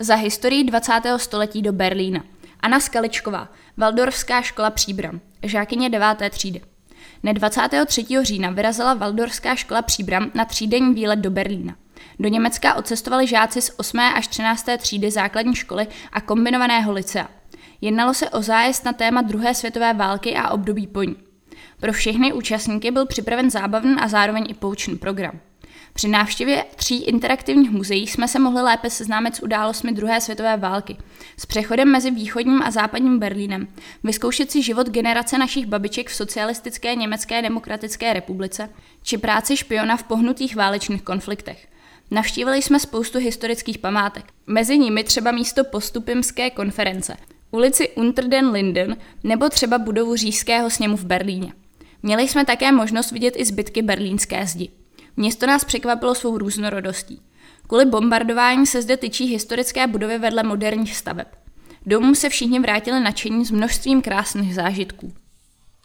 za historii 20. století do Berlína. Anna Skaličková, Valdorská škola Příbram, žákyně 9. třídy. Ne 23. října vyrazila Valdorská škola Příbram na třídenní výlet do Berlína. Do Německa odcestovali žáci z 8. až 13. třídy základní školy a kombinovaného licea. Jednalo se o zájezd na téma druhé světové války a období po ní. Pro všechny účastníky byl připraven zábavný a zároveň i poučný program. Při návštěvě tří interaktivních muzeí jsme se mohli lépe seznámit s událostmi druhé světové války, s přechodem mezi východním a západním Berlínem, vyzkoušet si život generace našich babiček v socialistické Německé demokratické republice, či práci špiona v pohnutých válečných konfliktech. Navštívili jsme spoustu historických památek, mezi nimi třeba místo postupimské konference, ulici Unter den Linden nebo třeba budovu říšského sněmu v Berlíně. Měli jsme také možnost vidět i zbytky berlínské zdi. Město nás překvapilo svou různorodostí. Kvůli bombardování se zde tyčí historické budovy vedle moderních staveb. Domů se všichni vrátili nadšení s množstvím krásných zážitků.